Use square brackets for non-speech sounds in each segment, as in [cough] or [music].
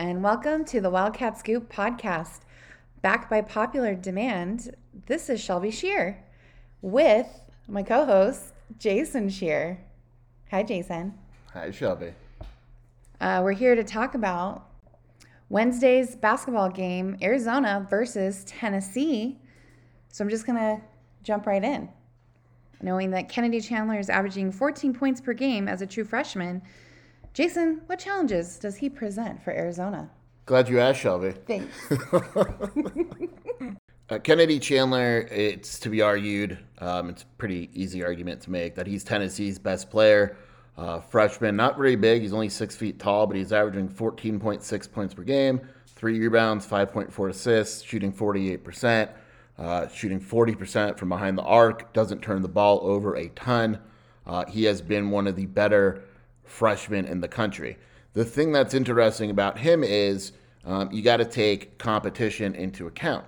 and welcome to the Wildcat Scoop podcast. Back by popular demand, this is Shelby Scheer with my co host, Jason Scheer. Hi, Jason. Hi, Shelby. Uh, we're here to talk about Wednesday's basketball game, Arizona versus Tennessee. So I'm just going to jump right in. Knowing that Kennedy Chandler is averaging 14 points per game as a true freshman, Jason, what challenges does he present for Arizona? Glad you asked, Shelby. Thanks. [laughs] uh, Kennedy Chandler, it's to be argued, um, it's a pretty easy argument to make that he's Tennessee's best player. Uh, freshman, not very big. He's only six feet tall, but he's averaging 14.6 points per game, three rebounds, 5.4 assists, shooting 48%, uh, shooting 40% from behind the arc, doesn't turn the ball over a ton. Uh, he has been one of the better freshman in the country. The thing that's interesting about him is um, you got to take competition into account.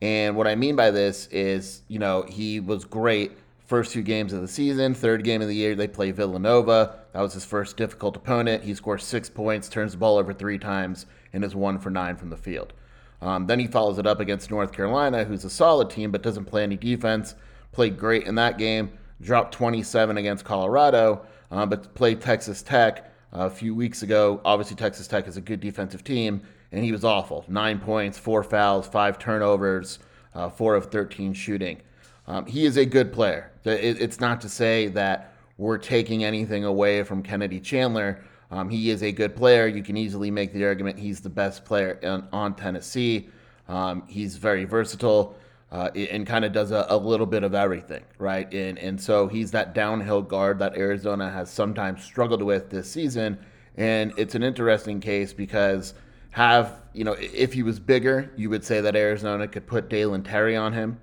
And what I mean by this is, you know, he was great first two games of the season. Third game of the year, they play Villanova. That was his first difficult opponent. He scores six points, turns the ball over three times, and is one for nine from the field. Um, then he follows it up against North Carolina, who's a solid team but doesn't play any defense. Played great in that game. Dropped 27 against Colorado uh, but played Texas Tech a few weeks ago. Obviously, Texas Tech is a good defensive team, and he was awful. Nine points, four fouls, five turnovers, uh, four of 13 shooting. Um, he is a good player. It's not to say that we're taking anything away from Kennedy Chandler. Um, he is a good player. You can easily make the argument he's the best player on, on Tennessee. Um, he's very versatile uh, and kind of does a, a, little bit of everything, right? And and so he's that downhill guard that Arizona has sometimes struggled with this season, and it's an interesting case because have you know if he was bigger, you would say that Arizona could put Dalen Terry on him.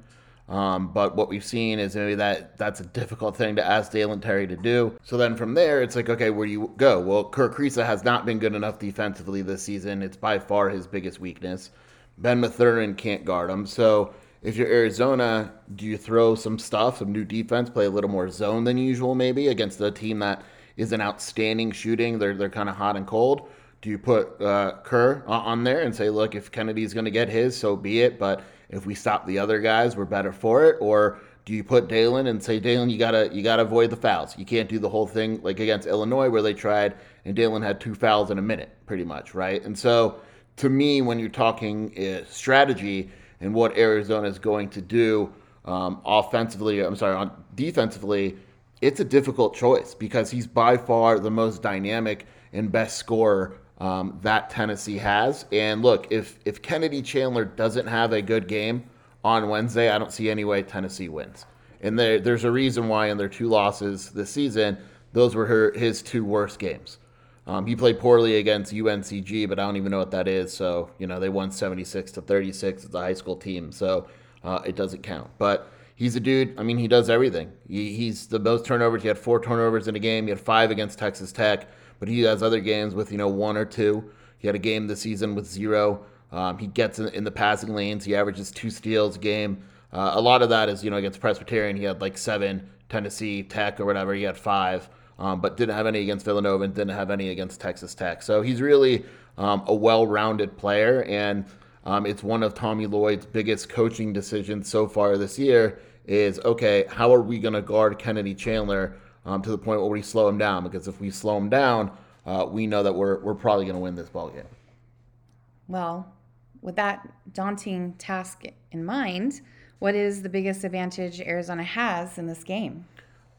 Um, but what we've seen is maybe that that's a difficult thing to ask Dalen Terry to do. So then from there, it's like, okay, where do you go? Well, Kerr Kriisa has not been good enough defensively this season. It's by far his biggest weakness. Ben Mathurin can't guard him. So if you're Arizona, do you throw some stuff, some new defense, play a little more zone than usual, maybe against a team that is an outstanding shooting? They're they're kind of hot and cold. Do you put uh, Kerr on there and say, look, if Kennedy's going to get his, so be it. But if we stop the other guys, we're better for it. Or do you put Dalen and say, Dalen, you gotta you gotta avoid the fouls. You can't do the whole thing like against Illinois where they tried and Dalen had two fouls in a minute, pretty much, right? And so, to me, when you're talking uh, strategy and what Arizona is going to do um, offensively. I'm sorry, on defensively, it's a difficult choice because he's by far the most dynamic and best scorer um, that Tennessee has. And look, if if Kennedy Chandler doesn't have a good game on Wednesday, I don't see any way Tennessee wins. And there, there's a reason why in their two losses this season, those were her, his two worst games. Um, he played poorly against UNCG, but I don't even know what that is. So you know they won 76 to 36 as a high school team, so uh, it doesn't count. But he's a dude. I mean, he does everything. He, he's the most turnovers. He had four turnovers in a game. He had five against Texas Tech, but he has other games with you know one or two. He had a game this season with zero. Um, he gets in, in, the passing lanes. He averages two steals a game. Uh, a lot of that is you know against Presbyterian. He had like seven. Tennessee Tech or whatever. He had five um, but didn't have any against Villanova and didn't have any against Texas Tech. So he's really um, a well rounded player, and um, it's one of Tommy Lloyd's biggest coaching decisions so far this year is okay, how are we going to guard Kennedy Chandler um, to the point where we slow him down? Because if we slow him down, uh, we know that we're, we're probably going to win this ball game. Well, with that daunting task in mind, what is the biggest advantage Arizona has in this game?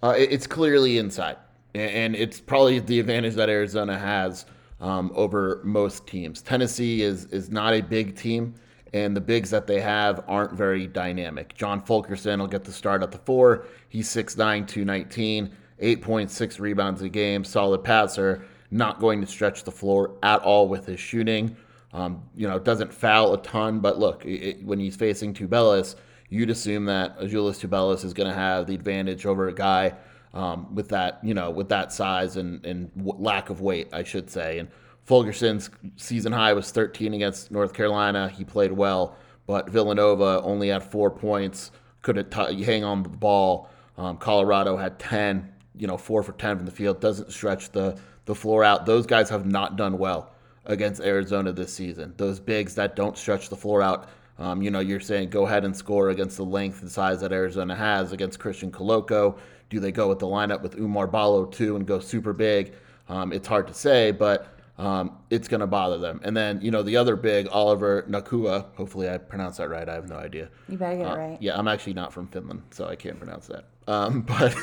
Uh, it's clearly inside and it's probably the advantage that Arizona has um, over most teams. Tennessee is is not a big team, and the bigs that they have aren't very dynamic. John Fulkerson will get the start at the four. He's 6'9", 219, 8.6 rebounds a game, solid passer. Not going to stretch the floor at all with his shooting. Um, you know, doesn't foul a ton, but look, it, when he's facing Tubelis, you'd assume that Azuolas Tubelis is going to have the advantage over a guy um, with that, you know, with that size and, and lack of weight, I should say. And Fulkerson's season high was 13 against North Carolina. He played well, but Villanova only had four points, couldn't t- hang on the ball. Um, Colorado had 10, you know, four for 10 from the field, doesn't stretch the, the floor out. Those guys have not done well against Arizona this season. Those bigs that don't stretch the floor out. Um, you know, you're saying go ahead and score against the length and size that Arizona has against Christian Koloko. Do they go with the lineup with Oumar Ballo too and go super big? Um, it's hard to say, but um, it's going to bother them. And then, you know, the other big, Oliver Nkamhoua, hopefully I pronounced that right. I have no idea. You better get uh, it right. Yeah, I'm actually not from Finland, so I can't pronounce that. Um, [laughs] but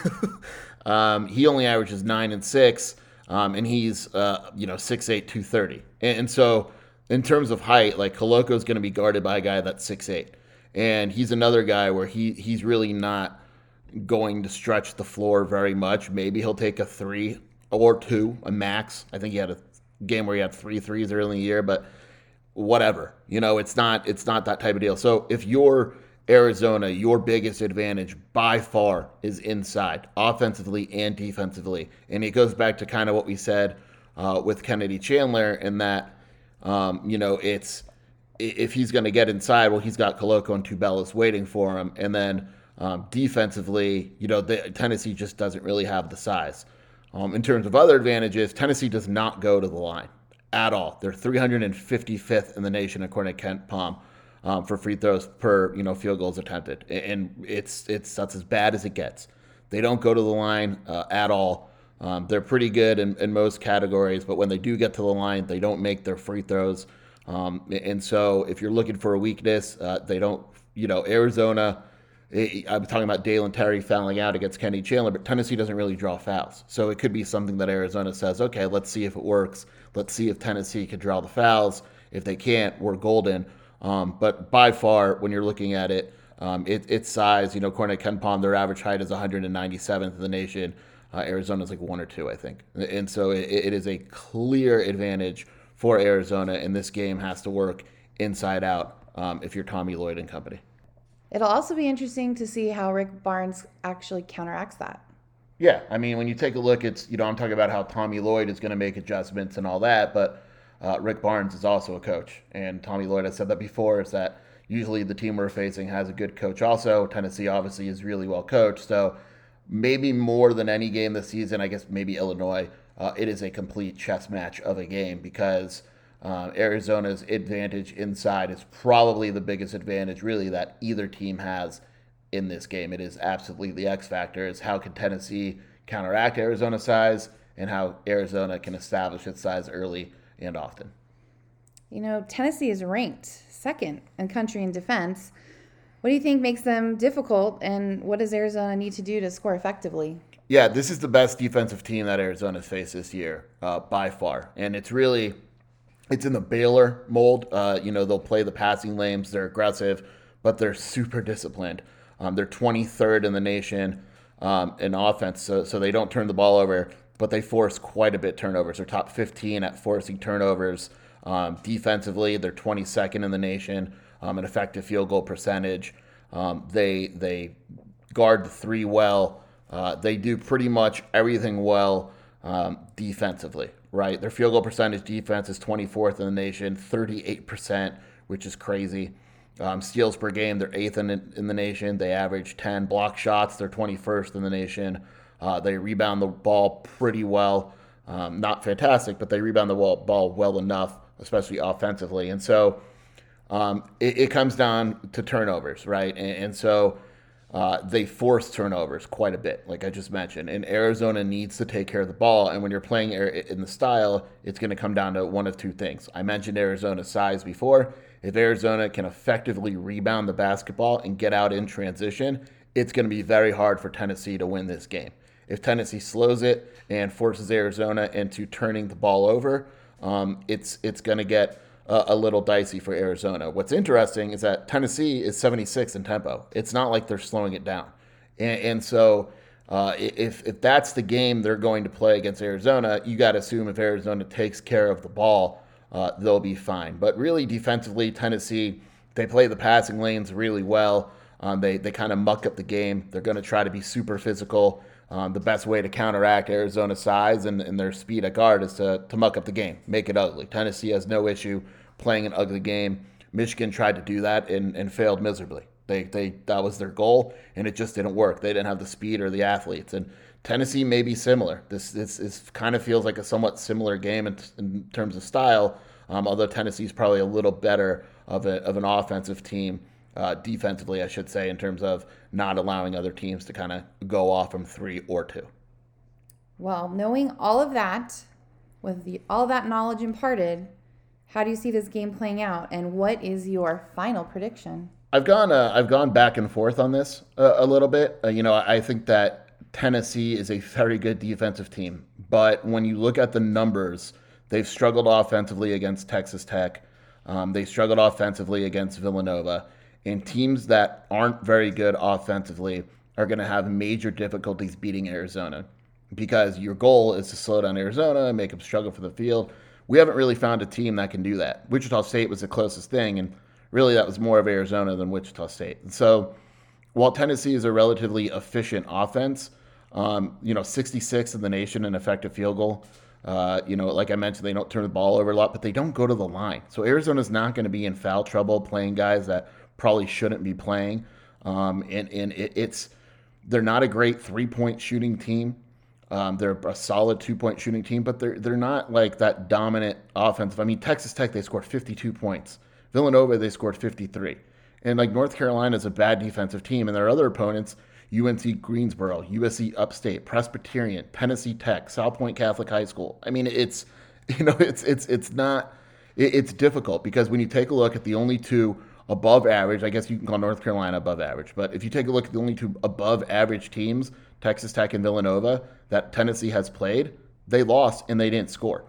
[laughs] um, he only averages nine and six, um, and he's, uh, you know, 6'8, 230. And, and, so, in terms of height, like Koloko is going to be guarded by a guy that's 6'8. And he's another guy where he he's really not going to stretch the floor very much. Maybe he'll take a three or two, a max. I think he had a game where he had three threes early in the year, but whatever. You know, it's not it's not that type of deal. So if you're Arizona, your biggest advantage by far is inside, offensively and defensively. And it goes back to kind of what we said uh, with Kennedy Chandler in that, um, you know, it's if he's going to get inside, well, he's got Koloko and Tubelis waiting for him. And then um, defensively, you know, the, Tennessee just doesn't really have the size. Um, in terms of other advantages, Tennessee does not go to the line at all. They're 355th in the nation according to KenPom um, for free throws per you know field goals attempted, and it's it's that's as bad as it gets. They don't go to the line uh, at all. Um, they're pretty good in, in most categories, but when they do get to the line, they don't make their free throws. Um, and so, if you're looking for a weakness, uh, they don't. You know, Arizona I'm talking about Dalen Terry fouling out against Kenny Chandler, but Tennessee doesn't really draw fouls. So it could be something that Arizona says, okay, let's see if it works. Let's see if Tennessee can draw the fouls. If they can't, we're golden. Um, but by far, when you're looking at it, um, it, its size, you know, according to KenPom, their average height is 197th in the nation. Uh, Arizona's like one or two, I think. And so it, it is a clear advantage for Arizona, and this game has to work inside out um, if you're Tommy Lloyd and company. It'll also be interesting to see how Rick Barnes actually counteracts that. Yeah, I mean, when you take a look, it's you know I'm talking about how Tommy Lloyd is going to make adjustments and all that, but uh, Rick Barnes is also a coach, and Tommy Lloyd has said that before. Is that usually the team we're facing has a good coach. Also, Tennessee obviously is really well coached, so maybe more than any game this season, I guess maybe Illinois, uh, it is a complete chess match of a game because uh, Arizona's advantage inside is probably the biggest advantage, really, that either team has in this game. It is absolutely the X factor. Is how can Tennessee counteract Arizona's size, and how Arizona can establish its size early and often. You know, Tennessee is ranked second in country in defense. What do you think makes them difficult, and what does Arizona need to do to score effectively? Yeah, this is the best defensive team that Arizona faced this year uh, by far, and it's really it's in the Baylor mold. Uh, you know, they'll play the passing lanes. They're aggressive, but they're super disciplined. Um, they're 23rd in the nation um, in offense, so, so they don't turn the ball over, but they force quite a bit turnovers. They're top 15 at forcing turnovers. Um, defensively, they're 22nd in the nation um, in effective field goal percentage. Um, they they guard the three well. Uh, they do pretty much everything well um, defensively right? Their field goal percentage defense is 24th in the nation, 38%, which is crazy. Um, steals per game, they're eighth in, in the nation. They average 10 block shots, they're 21st in the nation. Uh, they rebound the ball pretty well. Um, not fantastic, but they rebound the ball well enough, especially offensively. And so um, it, it, comes down to turnovers, right? And, and so uh, they force turnovers quite a bit, like I just mentioned. And Arizona needs to take care of the ball. And when you're playing in the style, it's going to come down to one of two things. I mentioned Arizona's size before. If Arizona can effectively rebound the basketball and get out in transition, it's going to be very hard for Tennessee to win this game. If Tennessee slows it and forces Arizona into turning the ball over, um, it's it's going to get uh, a little dicey for Arizona. What's interesting is that Tennessee is 76 in tempo. It's not like they're slowing it down. And, and so uh, if, if that's the game they're going to play against Arizona, you got to assume if Arizona takes care of the ball, uh, they'll be fine. But really, defensively, Tennessee, they play the passing lanes really well. Um, they they kind of muck up the game. They're going to try to be super physical. Um, the best way to counteract Arizona's size and, and, their speed at guard is to, to muck up the game, make it ugly. Tennessee has no issue playing an ugly game. Michigan tried to do that and, and failed miserably. They, they that was their goal, and it just didn't work. They didn't have the speed or the athletes. And Tennessee may be similar. This this, this kind of feels like a somewhat similar game in, in terms of style. Um, although Tennessee's probably a little better of, a, of an offensive team, uh, defensively, I should say, in terms of not allowing other teams to kind of go off from three or two. Well, knowing all of that, with the, all that knowledge imparted, how do you see this game playing out, and what is your final prediction? I've gone uh, I've gone back and forth on this uh, a little bit. Uh, you know, I think that Tennessee is a very good defensive team, but when you look at the numbers, they've struggled offensively against Texas Tech. Um, they struggled offensively against Villanova, and teams that aren't very good offensively are going to have major difficulties beating Arizona because your goal is to slow down Arizona and make them struggle for the field. We haven't really found a team that can do that. Wichita State was the closest thing, and really that was more of Arizona than Wichita State. And so while Tennessee is a relatively efficient offense, um, you know, 66 in the nation in effective field goal. Uh, you know, like I mentioned, they don't turn the ball over a lot, but they don't go to the line. So Arizona's not going to be in foul trouble playing guys that probably shouldn't be playing. Um, and and it, it's they're not a great three point shooting team. Um, they're a solid two point shooting team, but they're they're not like that dominant offensive. I mean, Texas Tech they scored 52 points. Villanova they scored 53, and like North Carolina is a bad defensive team, and their other opponents. UNC Greensboro, USC Upstate, Presbyterian, Tennessee Tech, South Point Catholic High School. I mean, it's [laughs] you know, it's it's it's not it's difficult because when you take a look at the only two above average, I guess you can call North Carolina above average, but if you take a look at the only two above average teams, Texas Tech and Villanova, that Tennessee has played, they lost and they didn't score.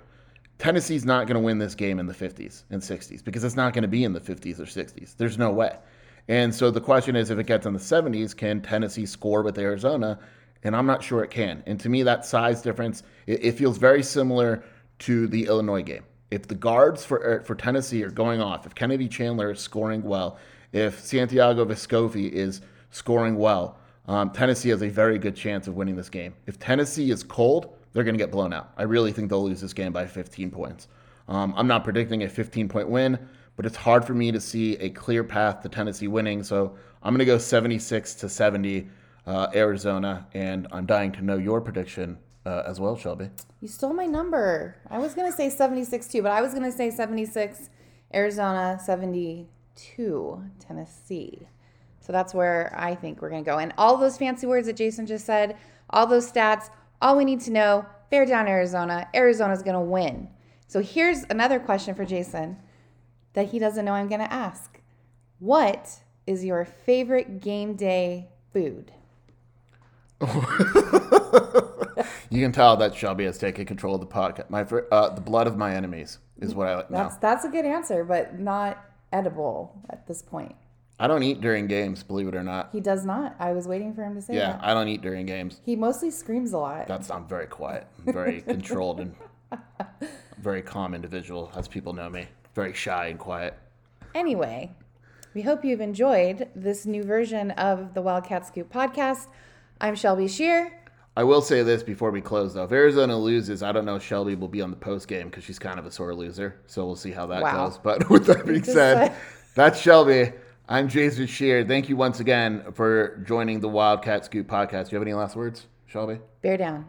Tennessee's not going to win this game in the 50s and 60s because it's not going to be in the 50s or 60s. There's no way. And so the question is if it gets in the 70s, can Tennessee score with Arizona? And I'm not sure it can. And to me, that size difference, it, it feels very similar to the Illinois game. If the guards for, er, for Tennessee are going off, if Kennedy Chandler is scoring well, if Santiago Vescovi is scoring well, um, Tennessee has a very good chance of winning this game. If Tennessee is cold, they're going to get blown out. I really think they'll lose this game by 15 points. Um, I'm not predicting a 15 point win, but it's hard for me to see a clear path to Tennessee winning. So I'm going to go 76 to 70 uh, Arizona, and I'm dying to know your prediction uh, as well, Shelby. You stole my number. I was going to say 76 too, but I was going to say 76 Arizona, 72 Tennessee. So that's where I think we're going to go. And all those fancy words that Jason just said, all those stats, all we need to know bear down Arizona. Arizona's going to win. So here's another question for Jason that he doesn't know I'm going to ask. What is your favorite game day food? [laughs] you can tell that Shelby has taken control of the podcast. My uh, the blood of my enemies is what I like. That's that's a good answer, but not edible at this point. I don't eat during games, believe it or not. He does not. I was waiting for him to say yeah, that. I don't eat during games. He mostly screams a lot. That's I'm very quiet, I'm very [laughs] controlled, and very calm individual, as people know me. Very shy and quiet. Anyway, we hope you've enjoyed this new version of the Wildcat Scoop podcast. I'm Shelby Scheer. I will say this before we close, though. If Arizona loses, I don't know if Shelby will be on the post game because she's kind of a sore loser. So we'll see how that wow. goes. But [laughs] with that being said, that's Shelby. I'm Jason Scheer. Thank you once again for joining the Wildcat Scoop podcast. Do you have any last words, Shelby? Bear down.